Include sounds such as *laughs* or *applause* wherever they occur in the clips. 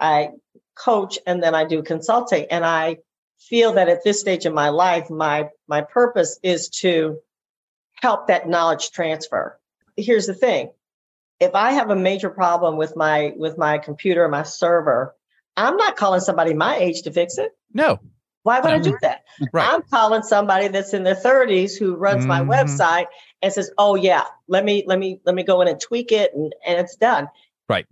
I coach and then I do consulting. And I feel that at this stage in my life, my my purpose is to help that knowledge transfer. Here's the thing. If I have a major problem with my with my computer, my server, I'm not calling somebody my age to fix it. No. Why would I do that? Right. I'm calling somebody that's in their 30s who runs my Mhm. website and says, "Oh yeah, let me let me let me go in and tweak it and and it's done." Right.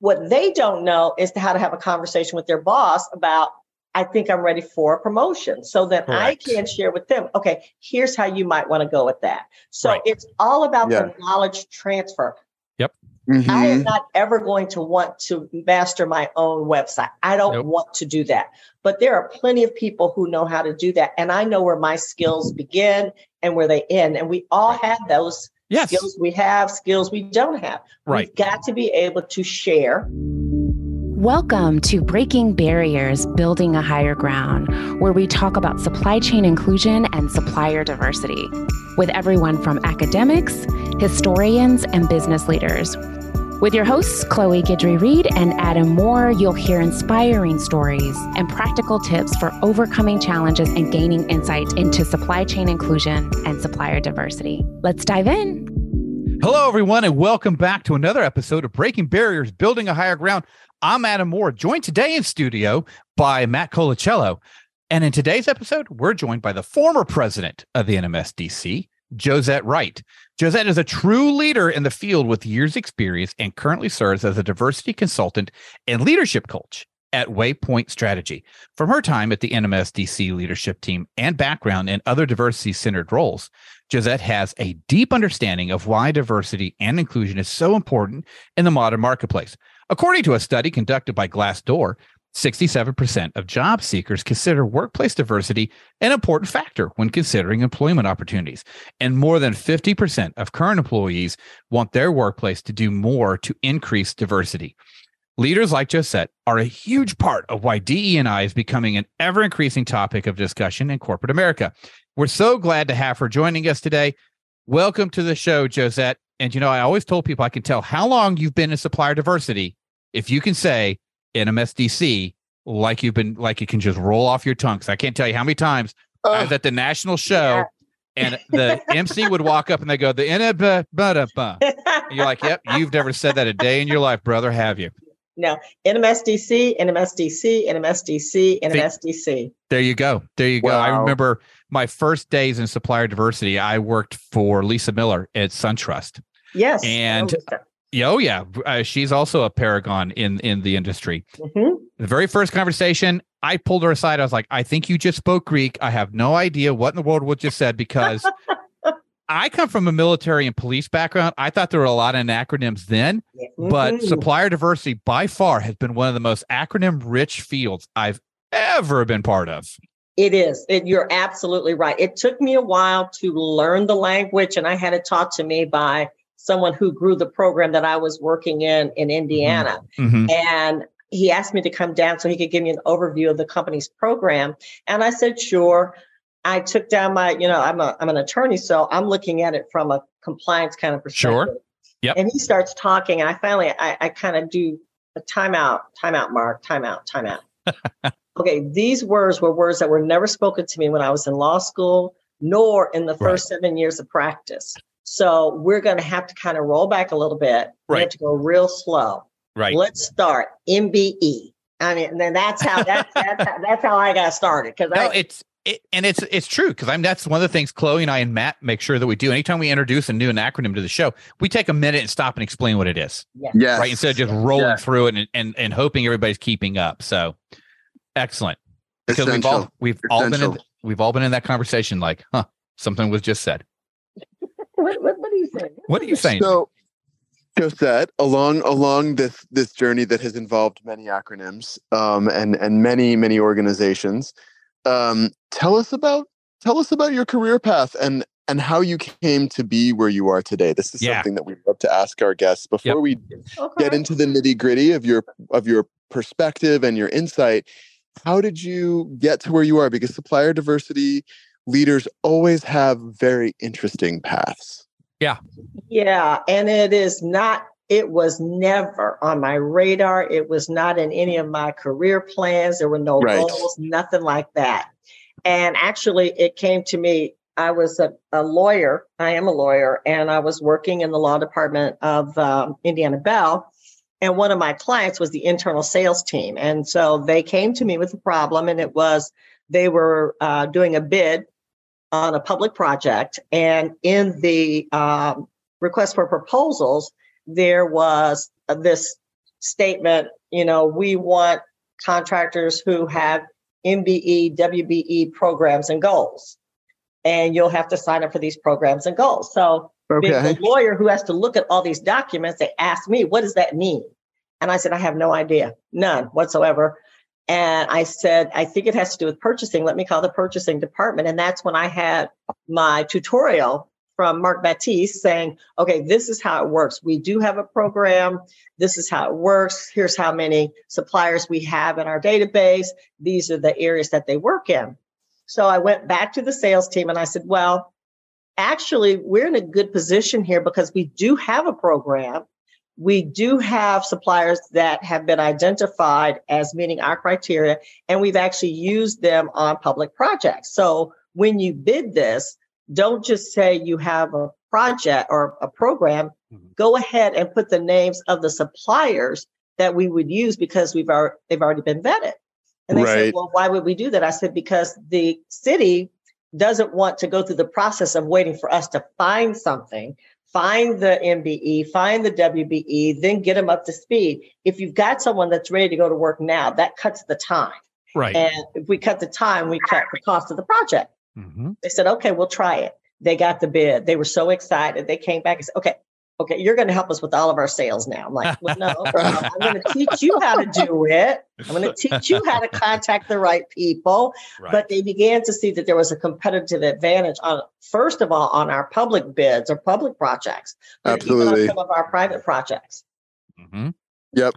What they don't know is how to have a conversation with their boss about I think I'm ready for a promotion so that I can share with them, okay, here's how you might want to go with that. So Right. it's all about Yeah. the knowledge transfer. Mhm. I am not ever going to want to master my own website. I don't Nope. want to do that. But there are plenty of people who know how to do that. And I know where my skills begin and where they end. And we all have those Yes. skills we have, skills we don't have. Right. We've got to be able to share. Welcome to Breaking Barriers, Building a Hire Ground, where we talk about supply chain inclusion and supplier diversity with everyone from academics, historians, and business leaders. With your hosts, Chloe Guidry Reed and Adam Moore, you'll hear inspiring stories and practical tips for overcoming challenges and gaining insight into supply chain inclusion and supplier diversity. Let's dive in. Hello, everyone, and welcome back to another episode of Breaking Barriers, Building a Hire Ground. I'm Adam Moore, joined today in studio by Matt Colacello. And in today's episode, we're joined by the former president of the NMSDC, Joset Wright. Joset is a true leader in the field with years' experience and currently serves as a diversity consultant and leadership coach at Waypoint Strategy. From her time at the NMSDC leadership team and background in other diversity centered roles, Joset has a deep understanding of why diversity and inclusion is so important in the modern marketplace. According to a study conducted by Glassdoor, 67% of job seekers consider workplace diversity an important factor when considering employment opportunities. And more than 50% of current employees want their workplace to do more to increase diversity. Leaders like Joset are a huge part of why DE&I is becoming an ever increasing topic of discussion in corporate America. We're so glad to have her joining us today. Welcome to the show, Joset. And you know, I always told people I can tell how long you've been in supplier diversity if you can say NMSDC like you've been like it can just roll off your tongue. 'Cause I can't tell you how many times I was at the national show and the *laughs* MC would walk up and they go, the NMSDC. And you're like, yep, you've never said that a day in your life, brother, have you? No, NMSDC, NMSDC, NMSDC, NMSDC. There you go. There you go. I remember my first days in supplier diversity. I worked for Lisa Miller at SunTrust. Yes. And- Yeah, Oh yeah, uh, she's also a paragon in in the industry. Mhm. The very first conversation, I pulled her aside. I was like, "I think you just spoke Greek. I have no idea what in the world what just said because *laughs* I come from a military and police background. I thought there were a lot of acronyms then, but Mhm. supplier diversity by far has been one of the most acronym rich fields I've ever been part of. It is. It, you're absolutely right. It took me a while to learn the language, and I had it taught to me by someone who grew the program that I was working in in Indiana. Mhm. And he asked me to come down so he could give me an overview of the company's program. And I said, sure. I took down my, you know, I'm a I'm an attorney, so I'm looking at it from a compliance kind of perspective. Sure. Yep. And he starts talking, and I finally I, I kind of do a timeout, timeout, Mark, timeout, timeout. *laughs* okay, these words were words that were never spoken to me when I was in law school, nor in the Right. first seven years of practice. So we're going to have to kind of roll back a little bit. We have to go real slow. Right. Let's start MBE. I mean, and then that's how that's that's how, that's how I got started because No, I it's it, and it's it's true because I'm that's one of the things Chloe and I and Matt make sure that we do. Anytime we introduce a new acronym to the show, we take a minute and stop and explain what it is, yeah. Yes. right? Instead of just rolling Yeah. through it and, and and hoping everybody's keeping up. So excellent because we've all Essential. we've all been in we've all been in that conversation. Like, huh, something was just said. What, what, what are you saying? What are you saying? So, Joset, along along this this journey that has involved many acronyms um, and and many many organizations, um, tell us about tell us about your career path and and how you came to be where you are today. This is Yeah. something that we love to ask our guests before Yep. we Okay. get into the nitty gritty of your of your perspective and your insight. How did you get to where you are? Because supplier diversity leaders always have very interesting paths. Yeah, Yeah. and it is not it was never on my radar. It was not in any of my career plans. There were no right. goals, nothing like that. And actually, it came to me. I was a, a, lawyer. I am a lawyer, and I was working in the law department of um, Indiana Bell. And one of my clients was the internal sales team. And so they came to me with a problem, and it was they were uh, doing a bid on a public project. And in the um, request for proposals, there was this statement, you know, we want contractors who have MBE, WBE programs and goals. And you'll have to sign up for these programs and goals. So okay. the lawyer who has to look at all these documents, they asked me, what does that mean? And I said, I have no idea, none whatsoever. And I said, I think it has to do with purchasing. Let me call the purchasing department. And that's when I had my tutorial from Mark Baptiste saying, okay, this is how it works. We do have a program. This is how it works. Here's how many suppliers we have in our database. These are the areas that they work in. So I went back to the sales team and I said, well, actually, we're in a good position here because we do have a program. We do have suppliers that have been identified as meeting our criteria, and we've actually used them on public projects. So when you bid this, don't just say you have a project or a program. Mm-hmm. Go ahead and put the names of the suppliers that we would use because we've already they've already been vetted. And they right. said, well, why would we do that? I said, because the city doesn't want to go through the process of waiting for us to find something, find the MBE, find the WBE, then get them up to speed. If you've got someone that's ready to go to work now, that cuts the time. Right. And if we cut the time, we cut the cost of the project. Mm-hmm. They said, okay, we'll try it. They got the bid. They were so excited. They came back and said, okay, okay, you're going to help us with all of our sales now. I'm like, well, no, *laughs* I'm going to teach you how to do it. I'm going to teach you how to contact the right people. Right. But they began to see that there was a competitive advantage on, first of all, on our public bids or public projects, but Absolutely. even on some of our private projects. Mm-hmm. Yep.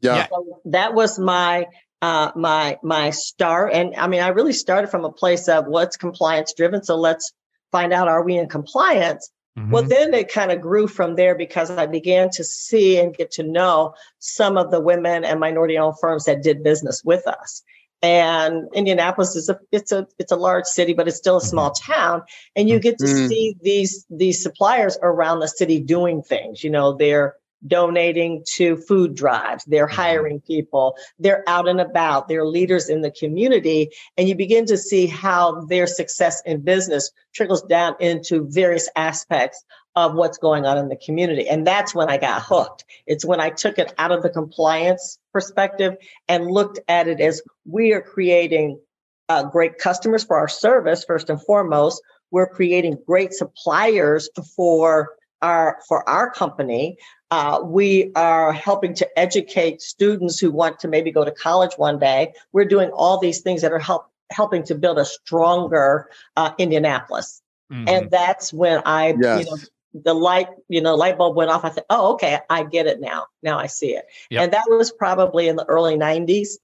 Yeah. So that was my uh, my my start. And I mean, I really started from a place of what's compliance driven. So let's find out are we in compliance. Mm-hmm. Well, then it kind of grew from there because I began to see and get to know some of the women and minority owned firms that did business with us. And Indianapolis is a it's a it's a large city, but it's still a small mm-hmm. town. And you get to mm-hmm. see these these suppliers around the city doing things. You know, they're donating to food drives, they're mm-hmm. hiring people, they're out and about, they're leaders in the community. And you begin to see how their success in business trickles down into various aspects of what's going on in the community. And that's when I got hooked. It's when I took it out of the compliance perspective and looked at it as we are creating uh, great customers for our service, first and foremost. We're creating great suppliers for our for our company uh, we are helping to educate students who want to maybe go to college one day. We're doing all these things that are help, helping to build a stronger uh, Indianapolis. Mm-hmm. And that's when I, yes. you know, the light, you know, light bulb went off. I thought, oh, okay, I get it now. Now I see it. Yep. And that was probably in the early 90s.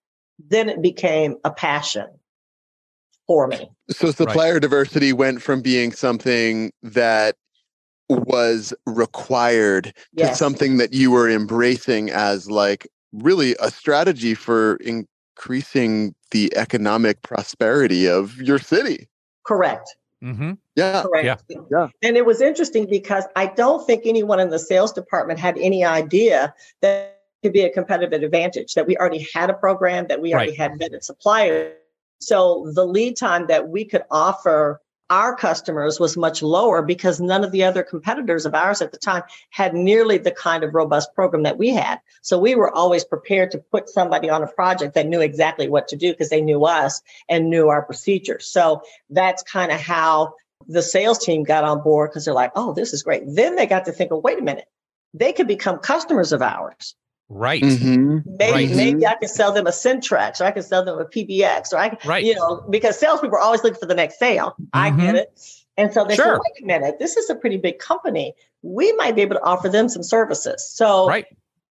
Then it became a passion for me. So supplier right. diversity went from being something that was required yes. to something that you were embracing as like really a strategy for increasing the economic prosperity of your city. Correct. Mm-hmm. Yeah. Correct. Yeah. yeah. And it was interesting because I don't think anyone in the sales department had any idea that it could be a competitive advantage, that we already had a program, that we already right. had vetted suppliers. So the lead time that we could offer our customers was much lower because none of the other competitors of ours at the time had nearly the kind of robust program that we had. So we were always prepared to put somebody on a project that knew exactly what to do because they knew us and knew our procedures. So that's kind of how the sales team got on board because they're like, oh, this is great. Then they got to think, oh, wait a minute, they could become customers of ours. Right. Mm-hmm. Maybe right. maybe I can sell them a Centrex or I can sell them a PBX or I can, right. you know, because salespeople are always looking for the next sale. Mm-hmm. I get mm-hmm. it. And so they sure. said, wait a minute, this is a pretty big company. We might be able to offer them some services. So right.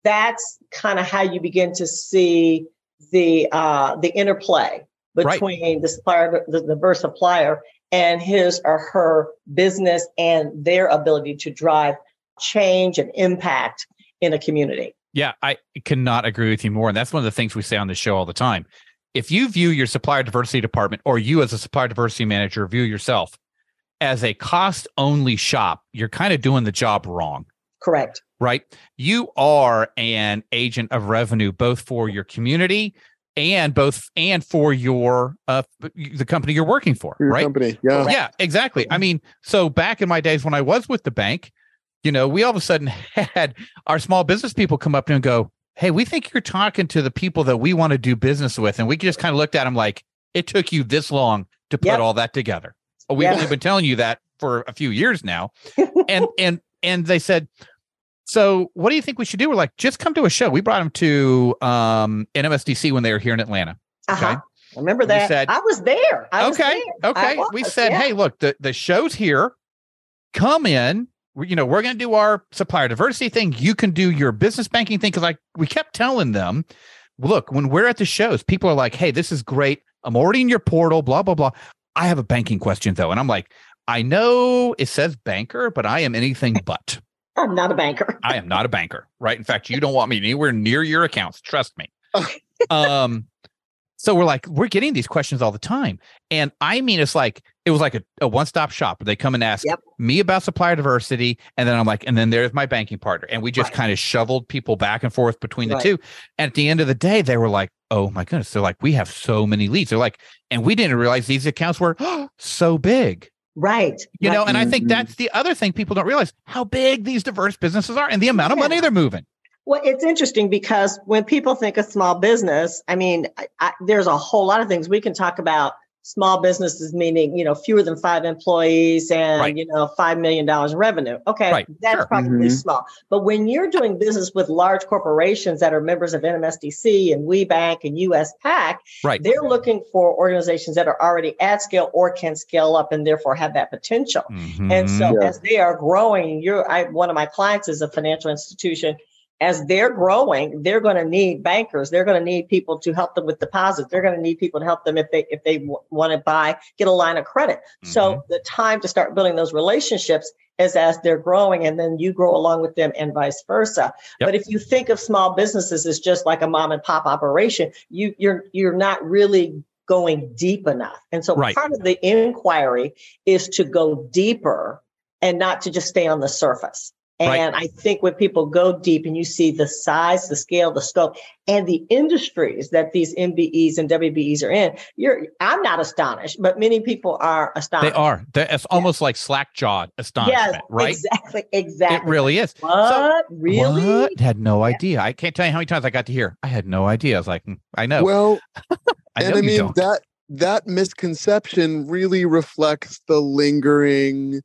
that's kind of how you begin to see the uh, the interplay between right. the supplier, the diverse supplier, and his or her business and their ability to drive change and impact in a community. Yeah, I cannot agree with you more. And that's one of the things we say on the show all the time. If you view your supplier diversity department or you as a supplier diversity manager view yourself as a cost only shop, you're kind of doing the job wrong. Correct. Right. You are an agent of revenue, both for your community and both and for your uh the company you're working for Your right company. Yeah. yeah exactly i mean so back in my days when i was with the bank you know we all of a sudden *laughs* had our small business people come up to and go hey we think you're talking to the people that we want to do business with and we just kind of looked at them like it took you this long to put Yep. all that together we've Yeah. only been telling you that for a few years now *laughs* and and and they said so what do you think we should do we're like just come to a show we brought them to um nmsdc when they were here in atlanta Uh-huh. Okay. I remember that. said- I was there. I was okay there. I okay we said yeah. hey look the, the show's here come in you know we're going to do our supplier diversity thing you can do your business banking thing because like we kept telling them look when we're at the shows people are like hey this is great i'm already in your portal blah blah blah i have a banking question though and i'm like i know it says banker but i am anything *laughs* but I'm not a banker. I am not a banker, right? In fact, you don't want me anywhere near your accounts. Trust me. *laughs* Okay. um, so we're like, we're getting these questions all the time. And I mean, it's like, it was like a, a one stop shop. They come and ask Yep. me about supplier diversity. And then I'm like, and then there's my banking partner. And we just Right. kind of shoveled people back and forth between the Right. two. And at the end of the day, they were like, oh my goodness. They're like, we have so many leads. They're like, and we didn't realize these accounts were *gasps* so big Right. you know right. and i think Mhm. that's the other thing people don't realize how big these diverse businesses are and the amount of Yeah. money they're moving Well, it's interesting because when people think of small business, I mean, I, I, there's a whole lot of things we can talk about. Small businesses meaning, you know, fewer than five employees and, Right. you know, $5 million in revenue. Okay. Right, That's sure. probably Mhm. small. But when you're doing business with large corporations that are members of NMSDC and WBENC and US PAC, right they're looking for organizations that are already at scale or can scale up and therefore have that potential. And so Yeah. as they are growing, you're I one of my clients is a financial institution. As they're growing, they're going to need bankers. They're going to need people to help them with deposits. They're going to need people to help them if they if they w- want to buy get a line of credit. So mm-hmm. the time to start building those relationships is as they're growing, and then you grow along with them, and vice versa. Yep. But if you think of small businesses as just like a mom and pop operation, you you're you're not really going deep enough. And so Right. part of the inquiry is to go deeper and not to just stay on the surface. Right. And I think when people go deep and you see the size, the scale, the scope, and the industries that these MBEs and WBEs are in, you're I'm not astonished, but many people are they astonished. are They're- it's almost like slack jawed astonishment Yes, right Exactly. Exactly. it really is What? really? what? had no Yeah. idea i can't tell you how many times i got to hear i had no idea i was like "Mm, i know Well, *laughs* i know and I mean don't that that misconception really reflects the lingering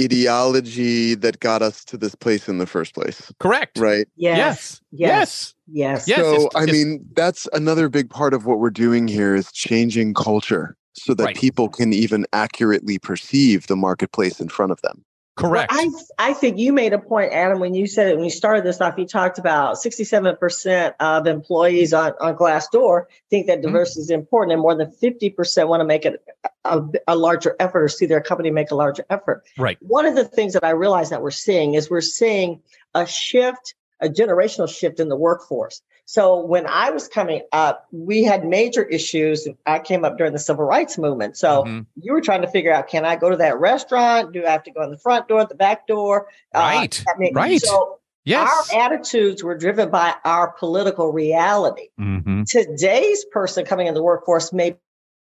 ideology that got us to this place in the first place, correct right? Yes. yes Yes. Yes, so it's- I it's- mean, that's another big part of what we're doing here is changing culture so that Right. people can even accurately perceive the marketplace in front of them. Correct Well, I, I think you made a point, Adam, when you said it, when you started this off, you talked about 67% of employees on, on Glassdoor think that Mhm. diversity is important, and more than 50% want to make it a, a larger effort or see their company make a larger effort. Right. One of the things that I realize that we're seeing is we're seeing a shift, a generational shift in the workforce. So when I was coming up, we had major issues. I came up during the civil rights movement. So Mhm. you were trying to figure out can I go to that restaurant? Do I have to go in the front door, the back door? Uh, Right, I mean, right. So yes our attitudes were driven by our political reality. hmm Today's person coming in the workforce may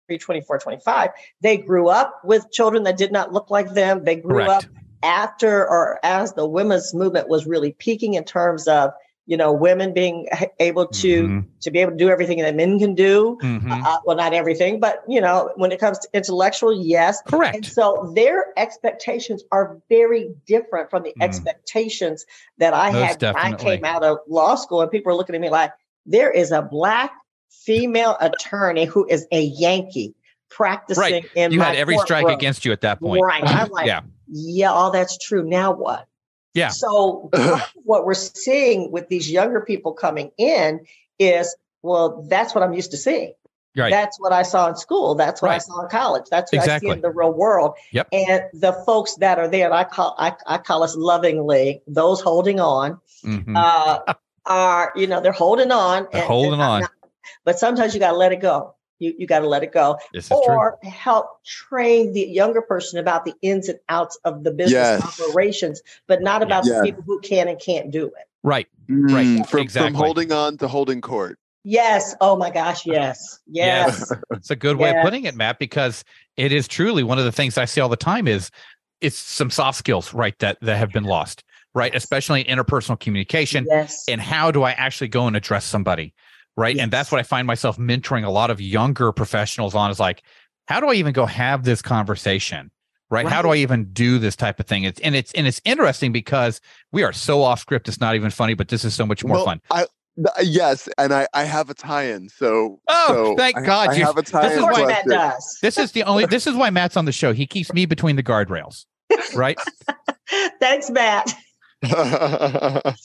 be 24, 25. They grew up with children that did not look like them. They grew up correct after or as the women's movement was really peaking in terms of you know women being able to Mhm. to be able to do everything that men can do Mhm. uh, well not everything but you know when it comes to intellectual yes correct and so their expectations are very different from the Mm. expectations that I Most had when I came out of law school. And people are looking at me like, there is a black female attorney who is a Yankee practicing in you had every strike courtroom." against you at that point Right. I'm *laughs* like, yeah yeah, all that's true. Now what? Yeah. So what we're seeing with these younger people coming in is, well, that's what I'm used to seeing. Right. That's what I saw in school. That's what I saw in college. That's what I see Exactly. in the real world. Yep. And the folks that are there, I call I, I call us lovingly those holding on, Mhm. uh, are you know they're holding on, They're and- holding and on. not- but sometimes you got to let it go. You you got to let it go, this is true. or help train the younger person about the ins and outs of the business Yes. operations, but not about Yeah. the people who can and can't do it. Right. Mm, from, exactly. from holding on to holding court. Yes. Oh my gosh. Yes. Yes. It's a good way of putting it, Matt, because it is truly one of the things I see all the time is it's some soft skills, right, that that have been lost, right? Especially in interpersonal communication. yes. And how do I actually go and address somebody? Right. And that's what I find myself mentoring a lot of younger professionals on is like, how do I even go have this conversation? Right. How do I even do this type of thing? It's and it's and it's interesting because we are so off script. It's not even funny, but this is so much more Well, fun. I, th- yes, and I, I have a tie-in. So Oh, so thank I, God I you- have a tie-in. This is why- Matt does. This is the only this is why Matt's on the show. He keeps me between the guardrails. Right. *laughs* Thanks, Matt. *laughs*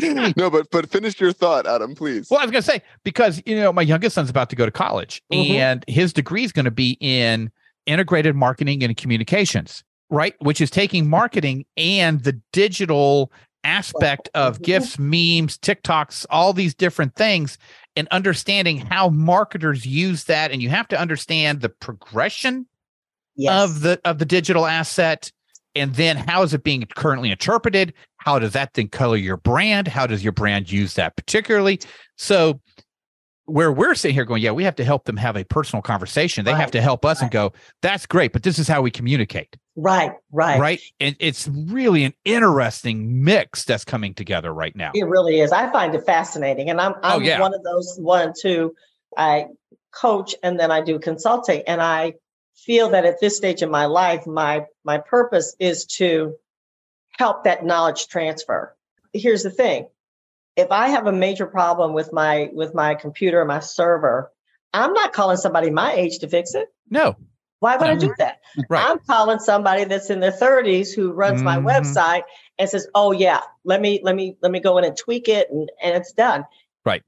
*laughs* no, but but finish your thought, Adam, please. Well, I was going to say because you know my youngest son's about to go to college, Mhm. and his degree is going to be in integrated marketing and communications, right? Which is taking marketing and the digital aspect of Mhm. gifts, memes, TikToks, all these different things, and understanding how marketers use that. And you have to understand the progression Yes. of the of the digital asset and then how is it being currently interpreted how does that then color your brand how does your brand use that particularly so where we're sitting here going yeah we have to help them have a personal conversation they have to help us and go that's great but this is how we communicate right. Right. right, and it's really an interesting mix that's coming together right now It really is. I find it fascinating, and I'm oh, I'm Oh, yeah. one of those one two. I coach and then I do consulting, and I feel that at this stage in my life, my my purpose is to help that knowledge transfer. Here's the thing: if I have a major problem with my with my computer my server, I'm not calling somebody my age to fix it. no Why would I do that? right I'm calling somebody that's in their 30s who runs my Mhm. website and says, "Oh yeah, let me let me let me go in and tweak it and and it's done." Right.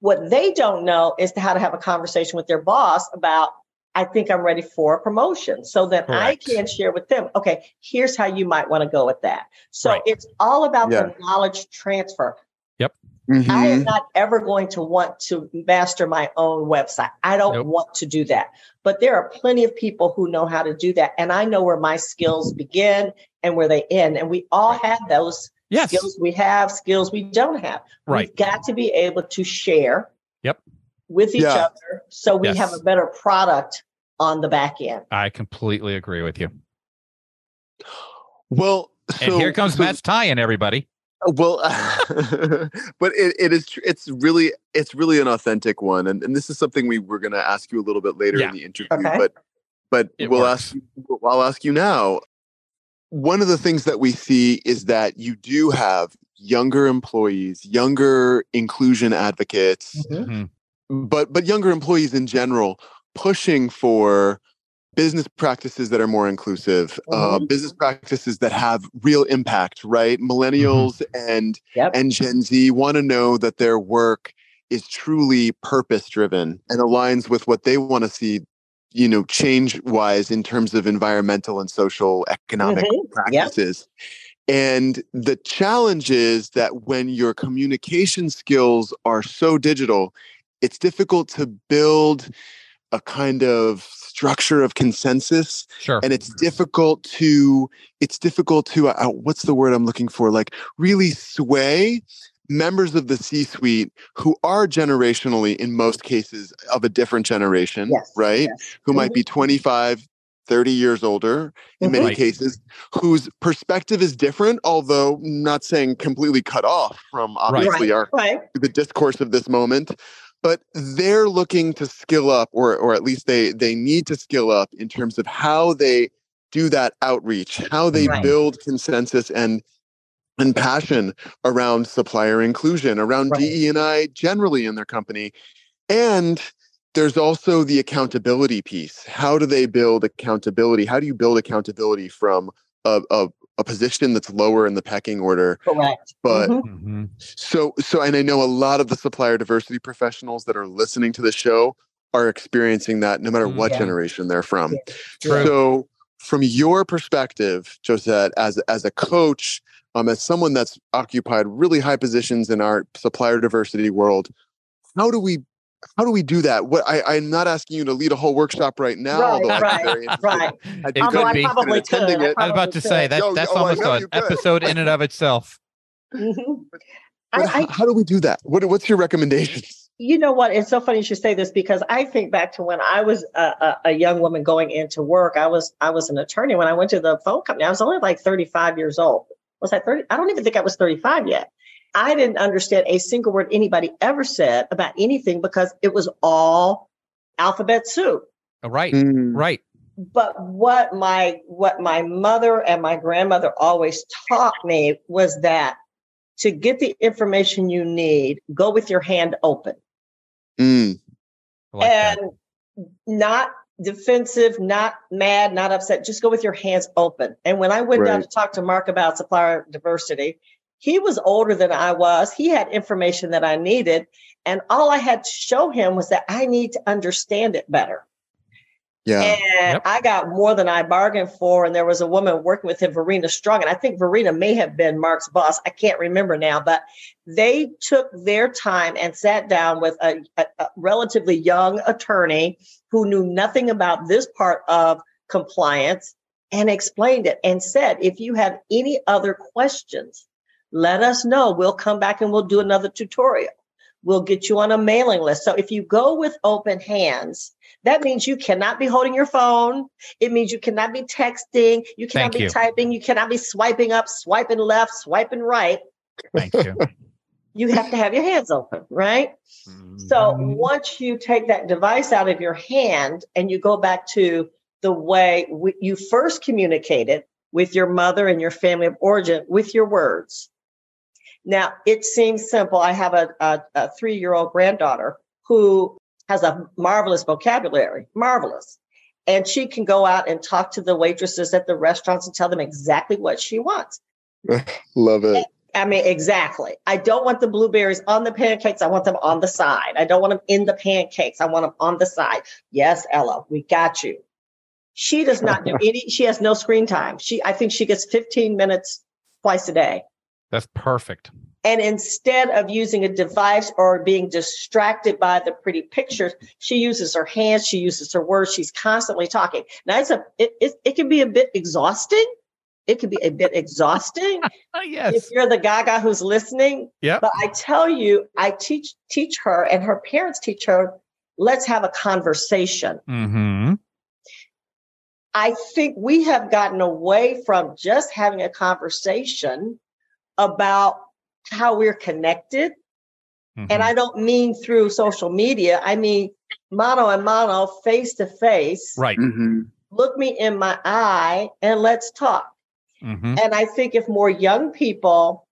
What they don't know is to how to have a conversation with their boss about I think I'm ready for a promotion so that I can share with them, okay, here's how you might want to go with that. So Right. it's all about Yeah. the knowledge transfer. Yep. I Mhm. am not ever going to want to master my own website. I don't Nope. want to do that. But there are plenty of people who know how to do that. And I know where my skills begin and where they end. And we all have those yes skills we have, skills we don't have. Right. We've got to be able to share Yep. With each Yeah. other so we Yes. have a better product on the back end. i completely agree with you *gasps* Well, and so- here comes so- matt's *laughs* tie-in everybody Well, *laughs* but it, it is it's really it's really an authentic one, and, and this is something we were going to ask you a little bit later Yeah. in the interview, Okay. but but It we'll works. ask you, I'll ask you now. One of the things that we see is that you do have younger employees, younger inclusion advocates, Mhm. But but younger employees in general pushing for business practices that are more inclusive uh, Mhm. business practices that have real impact right millennials and Yep. and gen z want to know that their work is truly purpose driven and aligns with what they want to see you know change wise in terms of environmental and social economic Mhm. Yep. practices and the challenge is that when your communication skills are so digital, it's difficult to build a kind of structure of consensus sure. and it's mm-hmm. difficult to it's difficult to uh, uh, what's the word i'm looking for? Like really sway members of the c suite who are generationally in most cases of a different generation Yes, right? Yes. who might be mm-hmm. 25 30 years older in many Right. cases whose perspective is different although not saying completely cut off from obviously our Right. the discourse of this moment but they're looking to skill up or or at least they they need to skill up in terms of how they do that outreach how they Right. build consensus and and passion around supplier inclusion around Right. DE and I generally in their company and there's also the accountability piece how do they build accountability how do you build accountability from a, a, a position that's lower in the pecking order Correct. but Mhm. Mhm. so, so, and I know a lot of the supplier diversity professionals that are listening to the show are experiencing that no matter what Yeah. generation they're from. True. So, from your perspective, Joset, as as a coach, um, as someone that's occupied really high positions in our supplier diversity world, how do we how do we do that? What I, I'm not asking you to lead a whole workshop right now, Right, although I'm right, very interested. right. I'd be It could I be. probably interested in attending it. I was about to say that Yo, that's oh, almost an episode in and of itself. Mhm. But I, h- I how do we do that? What, what's your recommendations? *laughs* you know what? It's so funny you should say this because I think back to when I was a, a, a young woman going into work. I was I was an attorney when I went to the phone company. I was only like 35 years old. Was I 30? I don't even think I was 35 yet. I didn't understand a single word anybody ever said about anything because it was all alphabet soup. Oh, Right, Mm, right. But what my what my mother and my grandmother always taught me was that to get the information you need, go with your hand open mm, I like that. and not defensive, not mad, not upset. Just go with your hands open. And when I went down to talk to Mark about supplier diversity, he was older than I was. He had information that I needed. And all I had to show him was that I need to understand it better. yeah. And Yep. I got more than I bargained for. And there was a woman working with him, Verena Strong. And I think Verena may have been Mark's boss. I can't remember now, but they took their time and sat down with a, a, a relatively young attorney who knew nothing about this part of compliance and explained it and said, if you have any other questions, let us know. We'll come back and we'll do another tutorial. We'll get you on a mailing list. So if you go with open hands, that means you cannot be holding your phone. It means you cannot be texting. You cannot Thank be you. typing. You cannot be swiping up, swiping left, swiping right. Thank you. *laughs* You have to have your hands open, right? So Mhm. once you take that device out of your hand and you go back to the way you first communicated with your mother and your family of origin with your words. Now, it seems simple. I have a, a, a three year old granddaughter who has a marvelous vocabulary, marvelous. And she can go out and talk to the waitresses at the restaurants and tell them exactly what she wants. *laughs* Love it. I mean, exactly. I don't want the blueberries on the pancakes. I want them on the side. I don't want them in the pancakes. I want them on the side. Yes, Ella, we got you. She does not do *laughs* any, she has no screen time. She, I think she gets 15 minutes twice a day. That's perfect. And instead of using a device or being distracted by the pretty pictures, she uses her hands, she uses her words, she's constantly talking. Now it's a it, it, it can be a bit exhausting. It can be a bit exhausting *laughs* Oh, if you're the gaga who's listening. Yep. But I tell you, I teach teach her and her parents teach her, let's have a conversation. Mm-hmm. I think we have gotten away from just having a conversation about how we're connected. Mm-hmm. And I don't mean through social media. I mean mano a mano, face to face. right. Mhm. Look me in my eye and let's talk. Mm-hmm. And I think if more young people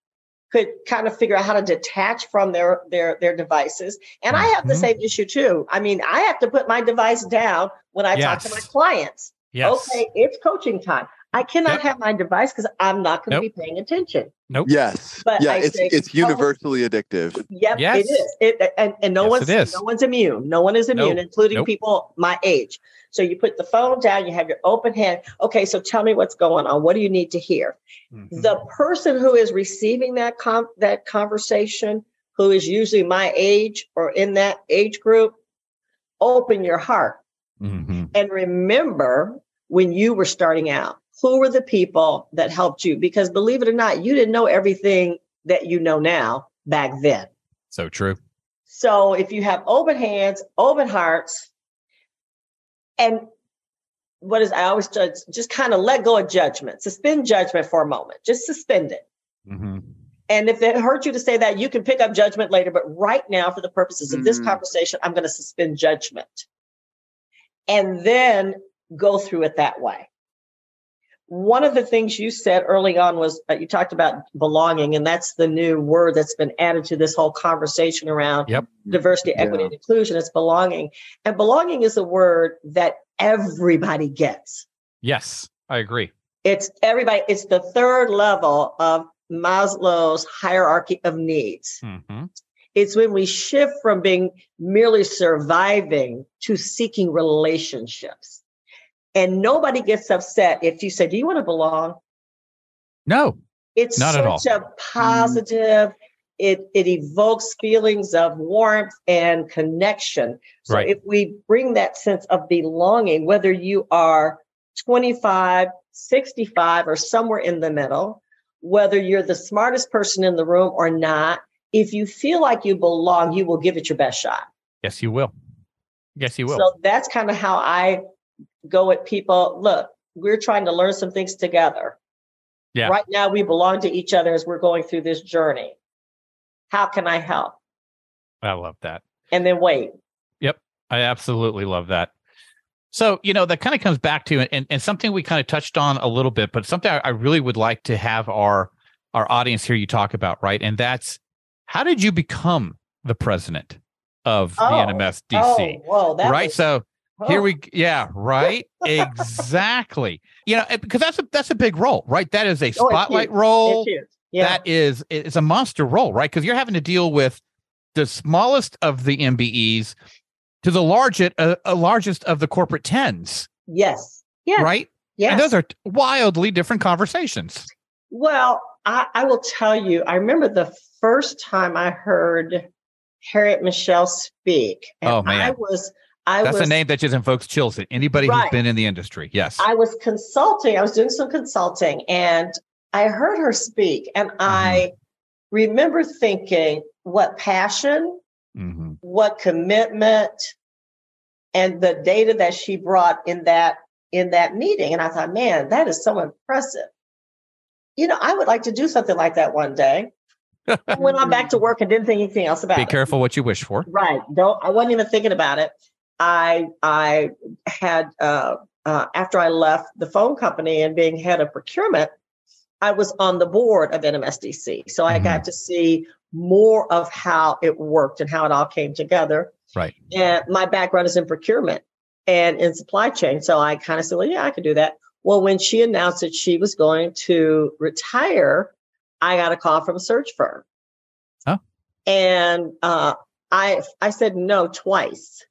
could kind of figure out how to detach from their their their devices, and I have the Mhm. same issue too. I mean, I have to put my device down when I talk to my clients. Yes. Okay, it's coaching time. I cannot Yep. have my device because I'm not going to Nope. be paying attention. Nope. Yes. But yeah, I it's say- it's universally addictive. Yep, Yes. it is. It, and and no Yes, one's it is. no one's immune. No one is immune, Nope. including Nope. people my age. So you put the phone down. You have your open hand. Okay, so tell me what's going on. What do you need to hear? Mhm. the person who is receiving that com- that conversation who is usually my age or in that age group open your heart Mhm. and remember when you were starting out who were the people that helped you because believe it or not you didn't know everything that you know now back then So true. so if you have open hands open hearts and what is i always judge just kind of let go of judgment suspend judgment for a moment just suspend it Mm-hmm. And if it hurt you to say that, you can pick up judgment later. But right now, for the purposes of this Mhm. conversation, I'm going to suspend judgment and then go through it that way. One of the things you said early on was uh, you talked about belonging, and that's the new word that's been added to this whole conversation around Yep. diversity, equity, Yeah. and inclusion. It's belonging. And belonging is a word that everybody gets. Yes, I agree. It's everybody, it's the third level of Maslow's hierarchy of needs. Mm-hmm. It's when we shift from being merely surviving to seeking relationships. And nobody gets upset if you say, Do you want to belong? No, It's Not such at all. a positive, it, it evokes feelings of warmth and connection. So Right. if we bring that sense of belonging, whether you are 25, 65, or somewhere in the middle, whether you're the smartest person in the room or not, if you feel like you belong, you will give it your best shot. yes, you will. Yes, you will. So that's kind of how I go at people. Look, we're trying to learn some things together. Yeah. Right now, we belong to each other as we're going through this journey. How can I help? I love that. And then wait. Yep i absolutely love that. So, you know, that kind of comes back to and, and something we kind of touched on a little bit, but something I, really would like to have our our audience hear you talk about, right? And that's how did you become the president of Oh, the NMSDC? Oh, whoa, right. so here oh, we yeah, right? exactly. You know, because that's a that's a big role, right? That is a Oh, spotlight huge. role. Yeah. that is it's a monster role, right? Because you're having to deal with the smallest of the MBEs to the largest uh, uh, largest of the corporate tens, yes. Yeah. right? Yeah. And those are wildly different conversations. Well, I, I will tell you, I remember the first time I heard Harriet Michel speak. And Oh, man. I was I That's was a name that just invokes chills at anybody who's been in the industry. Yes. I was consulting, I was doing some consulting, and I heard her speak, and I remember thinking, what passion, hmm what commitment, and the data that she brought in that in that meeting. And I thought, man, that is so impressive. You know, I would like to do something like that one day. I went on back to *laughs* work and didn't think anything else about Be it. careful what you wish for. Right. Don't I wasn't even thinking about it. I I had uh, uh, after I left the phone company and being head of procurement, I was on the board of NMSDC. So I Mhm. got to see more of how it worked and how it all came together. Right. And my background is in procurement and in supply chain. So I kind of said, well, yeah, I could do that. Well, when she announced that she was going to retire, I got a call from a search firm. Oh. And uh, I I said no twice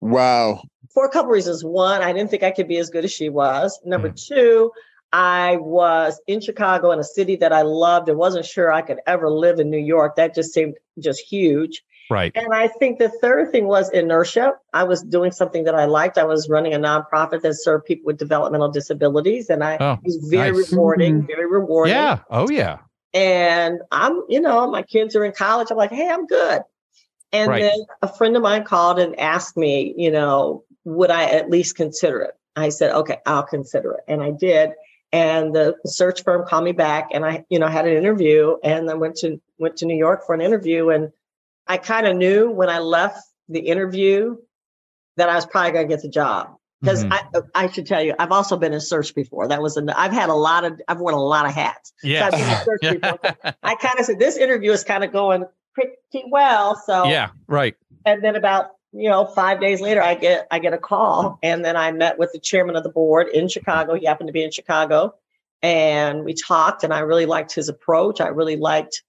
Wow. for a couple reasons. One, I didn't think I could be as good as she was. Number Mm. two, I was in Chicago in a city that I loved and wasn't sure I could ever live in New York. That just seemed just huge. Right. And I think the third thing was inertia. I was doing something that I liked. I was running a nonprofit that served people with developmental disabilities, and I Oh, was very nice. rewarding, very rewarding. Yeah. Oh, yeah. And I'm, you know, my kids are in college. I'm like, hey, I'm good. And Right. then a friend of mine called and asked me, you know, would I at least consider it? I said, okay, I'll consider it. And I did. And the search firm called me back and I, you know, had an interview and then went to went to New York for an interview. And I kind of knew when I left the interview that I was probably gonna get the job. Because Mhm. I I should tell you, I've also been in search before. That was an I've had a lot of I've worn a lot of hats. Yeah. I've been in search *laughs* before. I kind of said this interview is kind of going pretty well. So yeah. Right. and then about you know five days later, I get I get a call, and then I met with the chairman of the board in Chicago. He happened to be in Chicago, and we talked, and I really liked his approach. I really liked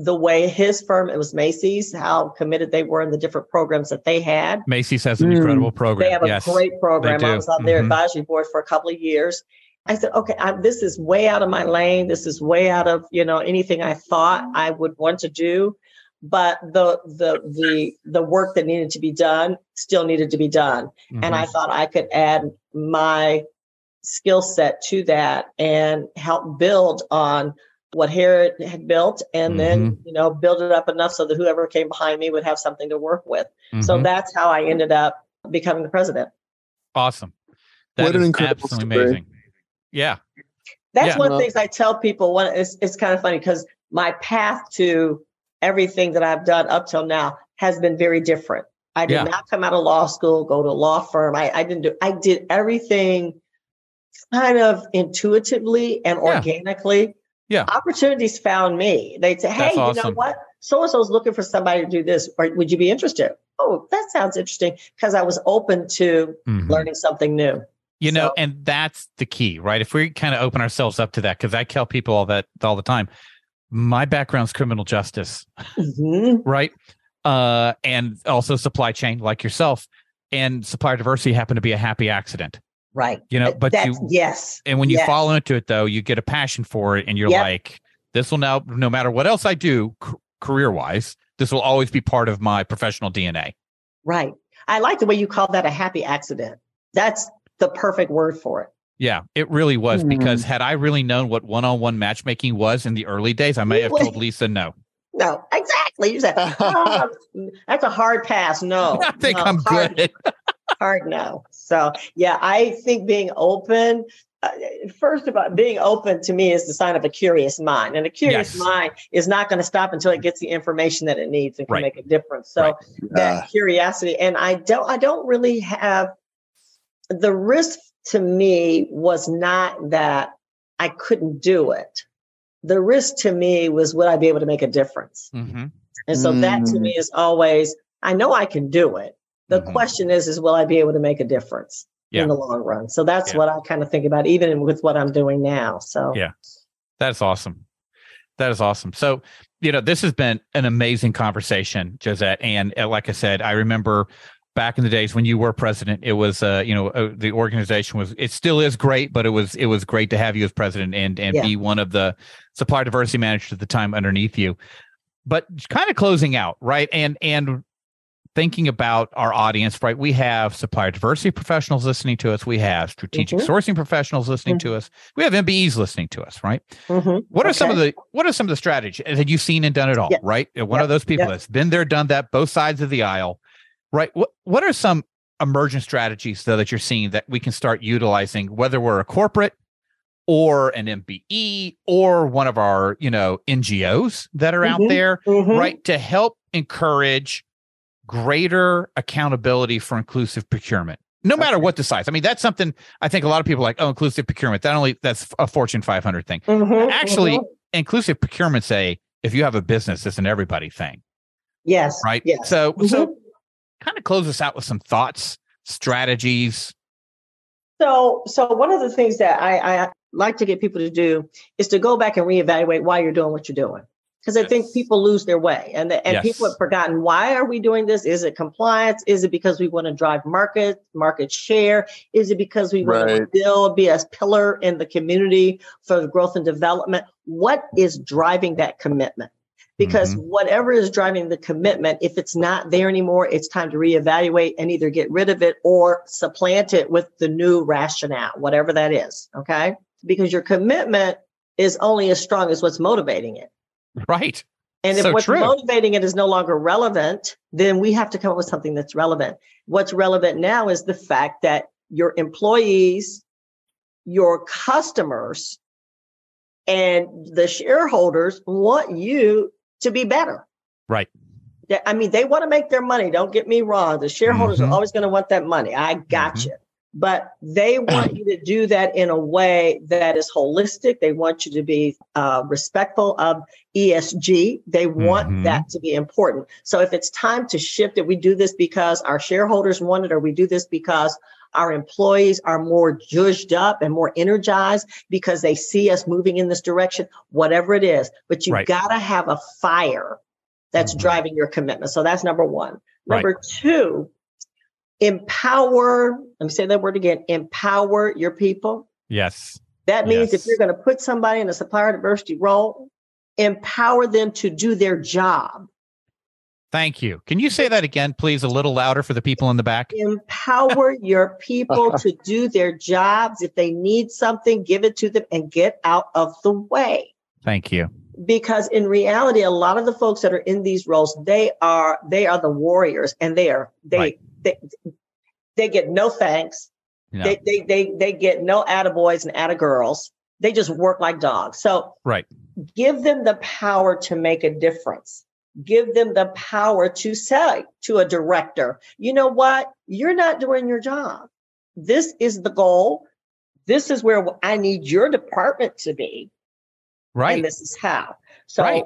the way his firm, it was Macy's, how committed they were in the different programs that they had. Macy's has an Mm. incredible program. They have a yes. great program. I was on their Mhm. advisory board for a couple of years. I said, okay, i this is way out of my lane. This is way out of you know anything I thought I would want to do. But the the the the work that needed to be done still needed to be done, and I Mhm. thought I could add my skill set to that and help build on what Harriet had built, and then Mm-hmm. you know build it up enough so that whoever came behind me would have something to work with. So Mhm. that's how I ended up becoming the president. awesome. That What an is incredible absolutely story. amazing. Yeah. That's Yeah. one of the things I tell people. One, it's it's kind of funny because my path to everything that I've done up till now has been very different. I did Yeah. not come out of law school, go to a law firm. I, I didn't do. I did everything kind of intuitively and Yeah. organically. Yeah. Opportunities found me. They'd say, "Hey, That's you know what? So and so is looking for somebody to do this. Or would you be interested?" Oh, that sounds interesting because I was open to Mhm. learning something new. You know, So- and that's the key, right? If we kind of open ourselves up to that, because I tell people all that all the time, my background's criminal justice, Mhm. right? Uh, and also supply chain, like yourself. And supplier diversity happened to be a happy accident, Right. you know. But That's, you, yes. and when you yes. fall into it, though, you get a passion for it, and you're Yep. like, "This will now, no matter what else I do, c- career wise, this will always be part of my professional DNA." Right. I like the way you call that a happy accident. That's the perfect word for it. Yeah, it really was Hmm. because had I really known what one-on-one matchmaking was in the early days, I may have told Lisa no. No, exactly. You said, "Oh, that's a hard pass. No. *laughs* I think no, I'm hard, good. *laughs* Hard no. So, yeah, I think being open, uh, first of all, being open to me is the sign of a curious mind. And a curious Yes. mind is not going to stop until it gets the information that it needs and can Right. make a difference. So, Right. that curiosity and i don't i don't really have the risk to me was not that i couldn't do it the risk to me was would i be able to make a difference hmm and so that to Mm. me is always i know i can do it the Mhm. question is is will i be able to make a difference Yeah. in the long run so that's Yeah. what i kind of think about even with what i'm doing now so Yeah. That's awesome. That is awesome. So, you know, this has been an amazing conversation, Joset. And uh, like I said, I remember back in the days when you were president, it was, uh, you know, uh, the organization was, it still is great, but it was, it was great to have you as president and, and Yeah. be one of the supplier diversity managers at the time underneath you. But kind of closing out, right? And, and, thinking about our audience, right? We have supplier diversity professionals listening to us. We have strategic Mhm. sourcing professionals listening to us. We have MBEs listening to us, right? Mhm. What are some of the what are some of the strategies that you've seen and done it all? Right, one of those people that's been there, done that, both sides of the aisle, right? What what are some emergent strategies though that you're seeing that we can start utilizing, whether we're a corporate or an MBE or one of our you know NGOs that are out Mhm. there, Mhm. right, to help encourage greater accountability for inclusive procurement no matter what the size i mean that's something i think a lot of people like oh inclusive procurement that only that's a fortune 500 thing Mhm. actually Mhm. inclusive procurement say if you have a business it's an everybody thing yes right yes so so Mhm. Kind of close us out with some thoughts strategies So, so one of the things that I, I like to get people to do is to go back and reevaluate why you're doing what you're doing. Because I think people lose their way, and the, and Yes. people have forgotten why are we doing this? Is it compliance? Is it because we want to drive market market share? Is it because we want to Right. build be a pillar in the community for growth and development? What is driving that commitment? Because mm-hmm. whatever is driving the commitment, if it's not there anymore, it's time to reevaluate and either get rid of it or supplant it with the new rationale, whatever that is. Okay. Because your commitment is only as strong as what's motivating it. right And if So what's true. motivating it is no longer relevant, then we have to come up with something that's relevant. What's relevant now is the fact that your employees, your customers, and the shareholders want you to be better. Right. Yeah, I mean, they want to make their money. Don't get me wrong. The shareholders Mhm. are always going to want that money. I got Mhm. you. But they want you to do that in a way that is holistic. They want you to be uh, respectful of ESG. They want Mhm. that to be important. So if it's time to shift it, we do this because our shareholders want it, or we do this because our employees are more judged up and more energized because they see us moving in this direction, whatever it is. But you've Right. got to have a fire that's Mhm. driving your commitment. So that's number one. Right. Number two, empower. Let me say that word again empower your people. yes That means Yes. if you're going to put somebody in a supplier diversity role, empower them to do their job. Thank you can you say that again please a little louder for the people in the back Empower *laughs* your people *laughs* to do their jobs. If they need something, give it to them and get out of the way. thank you because in reality a lot of the folks that are in these roles they are they are the warriors and they are they Right. they, they get no thanks No. they, they they they get no attaboys and attagirls they just work like dogs so Right. give them the power to make a difference give them the power to say to a director you know what you're not doing your job this is the goal this is where i need your department to be right and this is how. So, Right.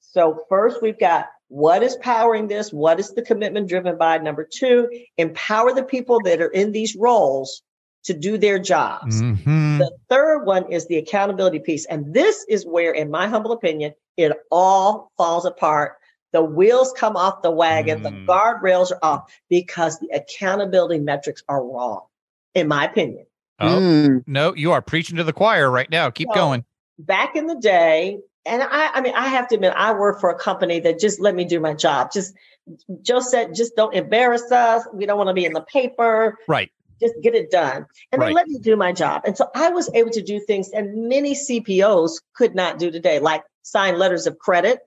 so first we've got what is powering this? What is the commitment driven by? Number two, empower the people that are in these roles to do their jobs. Mhm. The third one is the accountability piece. And this is where, in my humble opinion, it all falls apart. The wheels come off the wagon, the Mm. guardrails are off because the accountability metrics are wrong, in my opinion. Oh, Mm, no, you are preaching to the choir right now. Keep No. going. Back in the day, and I, I mean, I have to admit, I work for a company that just let me do my job. Just Joset, just don't embarrass us. We don't want to be in the paper. Right. Just get it done. And Right. they let me do my job. And so I was able to do things that many CPOs could not do today, like sign letters of credit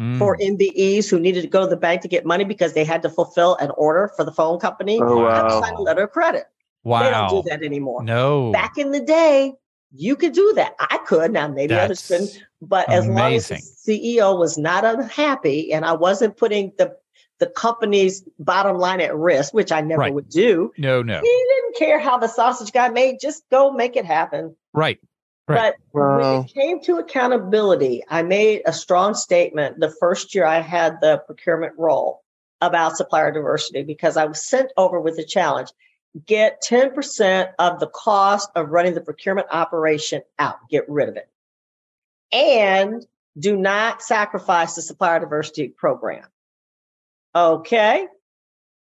Mm. for MBEs who needed to go to the bank to get money because they had to fulfill an order for the phone company. oh I wow. sign a letter of credit. Wow. They don't do that anymore. No. Back in the day, you could do that. I could. Now maybe others couldn't. But as long as the. CEO was not unhappy and I wasn't putting the the company's bottom line at risk, which I never Right. would do, no, no. he didn't care how the sausage got made. Just go make it happen. Right. Right. But when it came to accountability, I made a strong statement the first year I had the procurement role about supplier diversity because I was sent over with a challenge. Get 10% of the cost of running the procurement operation out, get rid of it. And do not sacrifice the supplier diversity program. Okay.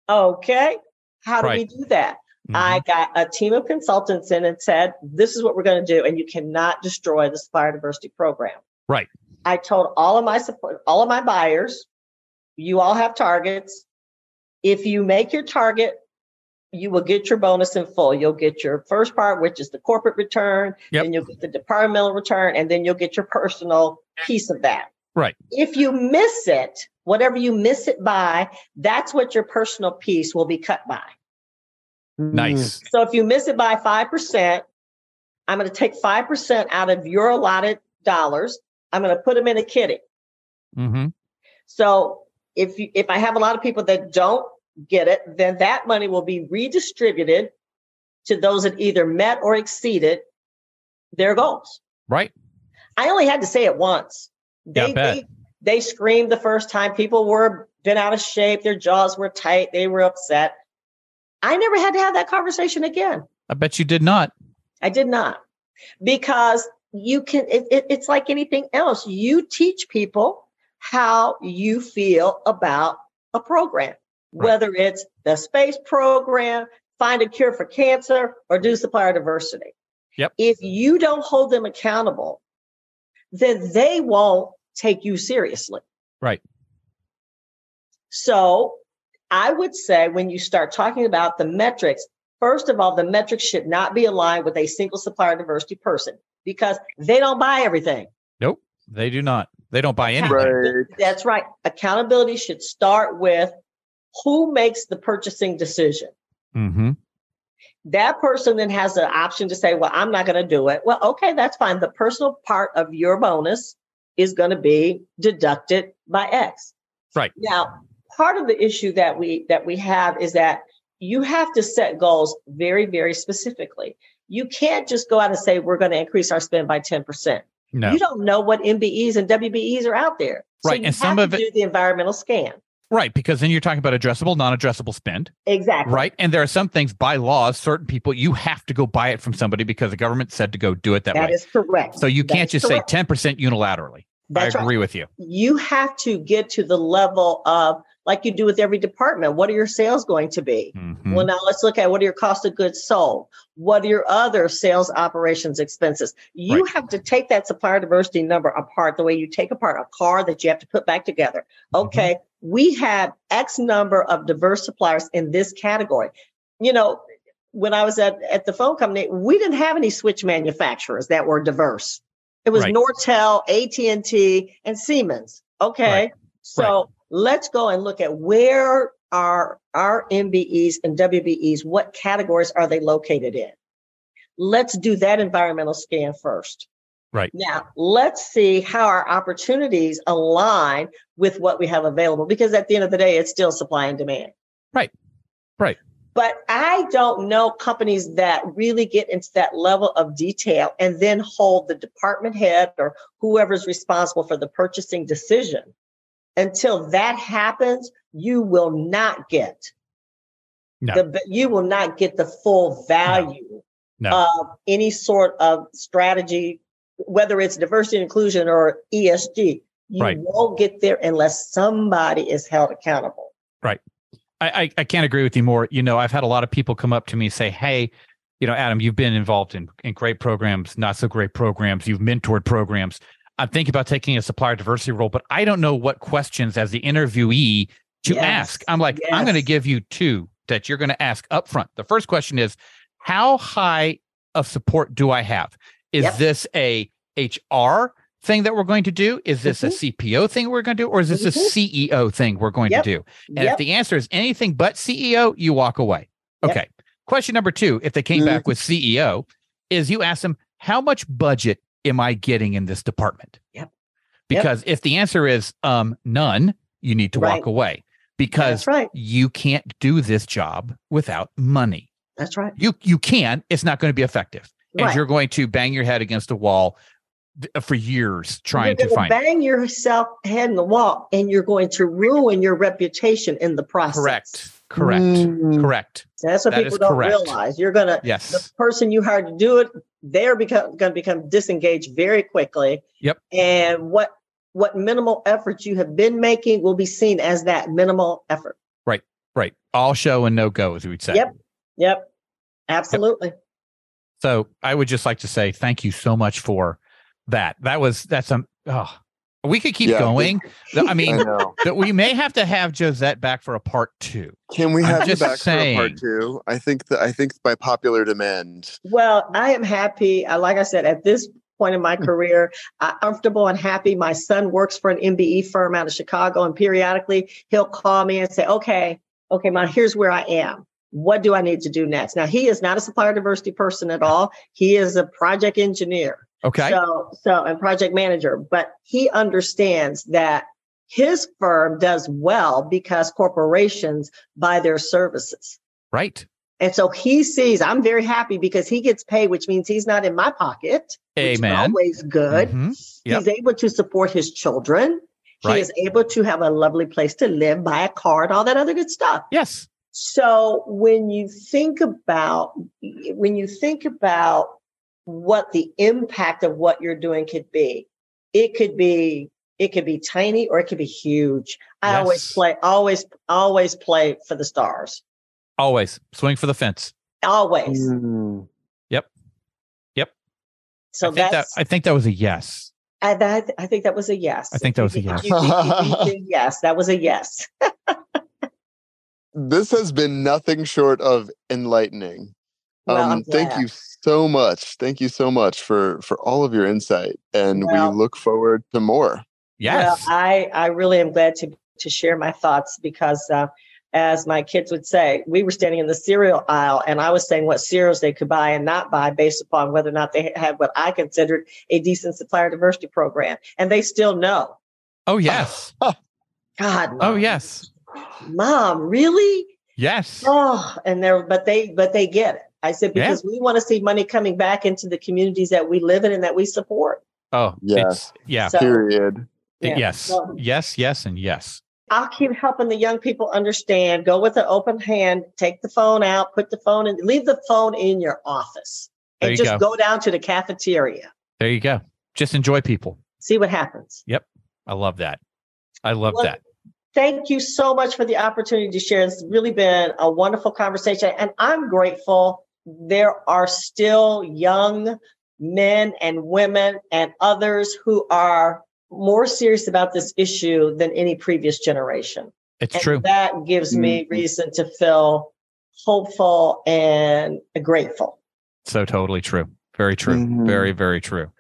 Okay. How do we do that? Mhm. I got a team of consultants in and said, this is what we're going to do. And you cannot destroy the supplier diversity program. Right. I told all of my support, all of my buyers, you all have targets. If you make your target, you will get your bonus in full. You'll get your first part, which is the corporate return, Yep. then you'll get the departmental return, and then you'll get your personal piece of that. Right. If you miss it, whatever you miss it by, that's what your personal piece will be cut by. Nice. So if you miss it by 5%, I'm going to take 5% out of your allotted dollars. I'm going to put them in a kitty. Mm-hmm. So if you, if I have a lot of people that don't get it, then that money will be redistributed to those that either met or exceeded their goals. Right. I only had to say it once. Yeah, They, bet. they, they screamed the first time. People were been out of shape. Their jaws were tight. They were upset. I never had to have that conversation again. I bet you did not. I did not because you can, it, it- it's like anything else. You teach people how you feel about a program, Right. whether it's the space program, find a cure for cancer, or do supplier diversity. Yep. If you don't hold them accountable, then they won't take you seriously. Right. So I would say when you start talking about the metrics, first of all, the metrics should not be aligned with a single supplier diversity person because they don't buy everything. Nope. They do not. They don't buy anything. Right. That's right. Accountability should start with who makes the purchasing decision. Mm-hmm. That person then has the option to say, well, I'm not going to do it. Well, okay, that's fine. The personal part of your bonus is going to be deducted by X. Right. Now, part of the issue that we that we have is that you have to set goals very, very specifically. You can't just go out and say we're going to increase our spend by 10%. No. You don't know what MBEs and WBEs are out there. So Right, you and some of it- do the environmental scan. Right. Because then you're talking about addressable, non-addressable spend. Exactly. Right. And there are some things by laws, certain people, you have to go buy it from somebody because the government said to go do it that, That way. That is correct. so you That can't just correct. say 10% unilaterally. That's I right. agree with you. you have to get to the level of like you do with every department what are your sales going to be Mhm. well now let's look at what are your cost of goods sold what are your other sales operations expenses you Right. have to take that supplier diversity number apart the way you take apart a car that you have to put back together Mm-hmm. okay we have x number of diverse suppliers in this category you know when i was at, at the phone company we didn't have any switch manufacturers that were diverse it was Right. nortel at&t and siemens okay Right. so let's go and look at where are our mbes and wbes what categories are they located in let's do that environmental scan first Right. now let's see how our opportunities align with what we have available because at the end of the day it's still supply and demand Right. Right. but I don't know companies that really get into that level of detail and then hold the department head or whoever's responsible for the purchasing decision. Until that happens, you will not get No. the you will not get the full value No. of any sort of strategy, whether it's diversity and inclusion or ESG. You Right. won't get there unless somebody is held accountable. I, I I can't agree with you more. You know, I've had a lot of people come up to me and say, "Hey, you know, Adam, you've been involved in in great programs, not so great programs. You've mentored programs. I'm thinking about taking a supplier diversity role, but I don't know what questions as the interviewee to Yes. ask. I'm like, I'm going to give you two that you're going to ask up front. The first question is, how high of support do I have? Is Yep. this a HR thing that we're going to do? Is this a CPO thing we're going to do, or is this a Mhm. CEO thing we're going Yep. to do? And if the answer is anything but CEO, you walk away. Yep. Okay. Question number two, if they came Mhm. back with CEO, is you ask them, how much budget am I getting in this department? Yep. Yep. Because if the answer is um none, you need to Right. walk away because right. you can't do this job without money. That's right. You you can, it's not going to be effective. And you're going to bang your head against a wall for years trying you're to find bang yourself head in the wall and you're going to ruin your reputation in the process. correct. Correct. Mm. Correct. That's what That people don't correct. realize. You're gonna yes. the person you hired to do it, they're become going to become disengaged very quickly. Yep. And what what minimal effort you have been making will be seen as that minimal effort. Right. Right. All show and no go, as we'd say. Yep. Yep. Absolutely. So I would just like to say thank you so much for that. That was that's um oh, we could keep Yeah. going. I I mean, know. that we may have to have Joset back for a part two. Can we I'm have you just back for a saying. part two? I think that I think by popular demand. Well, I am happy. I like I said, at this point in my hmm. career, I'm comfortable and happy. My son works for an MBE firm out of Chicago, and periodically he'll call me and say, "Okay, okay, mom, here's where I am. What do I need to do next?" Now, he is not a supplier diversity person at all. He is a project engineer. Okay. So, so and project manager, but he understands that his firm does well because corporations buy their services. right. And so he sees, I'm very happy because he gets paid, which means he's not in my pocket. which is Amen. always good. Mhm. Yep. He's able to support his children. He Right. is able to have a lovely place to live, buy a car, and all that other good stuff. Yes. So when you think about when you think about what the impact of what you're doing could be, it could be it could be tiny or it could be huge. I always play, always, always play for the stars. Always swing for the fence. Always. Mm. Yep. Yep. So I think that I think that was a yes. I, that, I think that was a yes. I think that was a yes. you- if you- if you- *laughs* yes, that was a yes. *laughs* This has been nothing short of enlightening. Well, um, thank you so much. Thank you so much for for all of your insight, and Well- we look forward to more. Yes. Well, I, I really am glad to, to share my thoughts because, uh, as my kids would say, we were standing in the cereal aisle and I was saying what cereals they could buy and not buy based upon whether or not they had what I considered a decent supplier diversity program. And they still know. oh *laughs* yes. Oh, God. Oh yes. Mom, really? Yes. Oh, and they're, but they, but they get it. I said, Yeah. because we want to see money coming back into the communities that we live in and that we support. Oh Yes. Yeah. So- Period. Yeah. Yes. So- Yes. Yes. And yes. I'll keep helping the young people understand. Go with an open hand. Take the phone out. Put the phone in. Leave the phone in your office, There and you just go. go. down to the cafeteria. There you go. Just enjoy people. See what happens. Yep. I love that. I love Well, that. Thank you so much for the opportunity to share. It's really been a wonderful conversation, and I'm grateful. There are still young men and women and others who are more serious about this issue than any previous generation. It's And true. That gives me Mhm. reason to feel hopeful and grateful. So totally true. Very true. Mhm. Very, very true.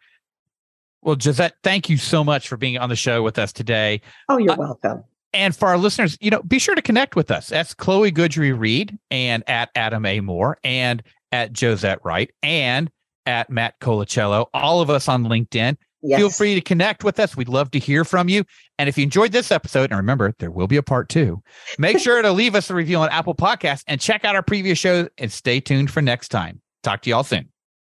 Well, Joset, thank you so much for being on the show with us today. Oh, you're Uh, welcome. And for our listeners, you know, be sure to connect with us. That's Chloe Goodry Reed and at Adam A. Moore and at Joset Wright and at Matt Colicello, all of us on LinkedIn. Yes. Feel free to connect with us. We'd love to hear from you. And if you enjoyed this episode, and remember, there will be a part two, make sure to leave us a review on Apple Podcasts and check out our previous shows and stay tuned for next time. Talk to y'all soon.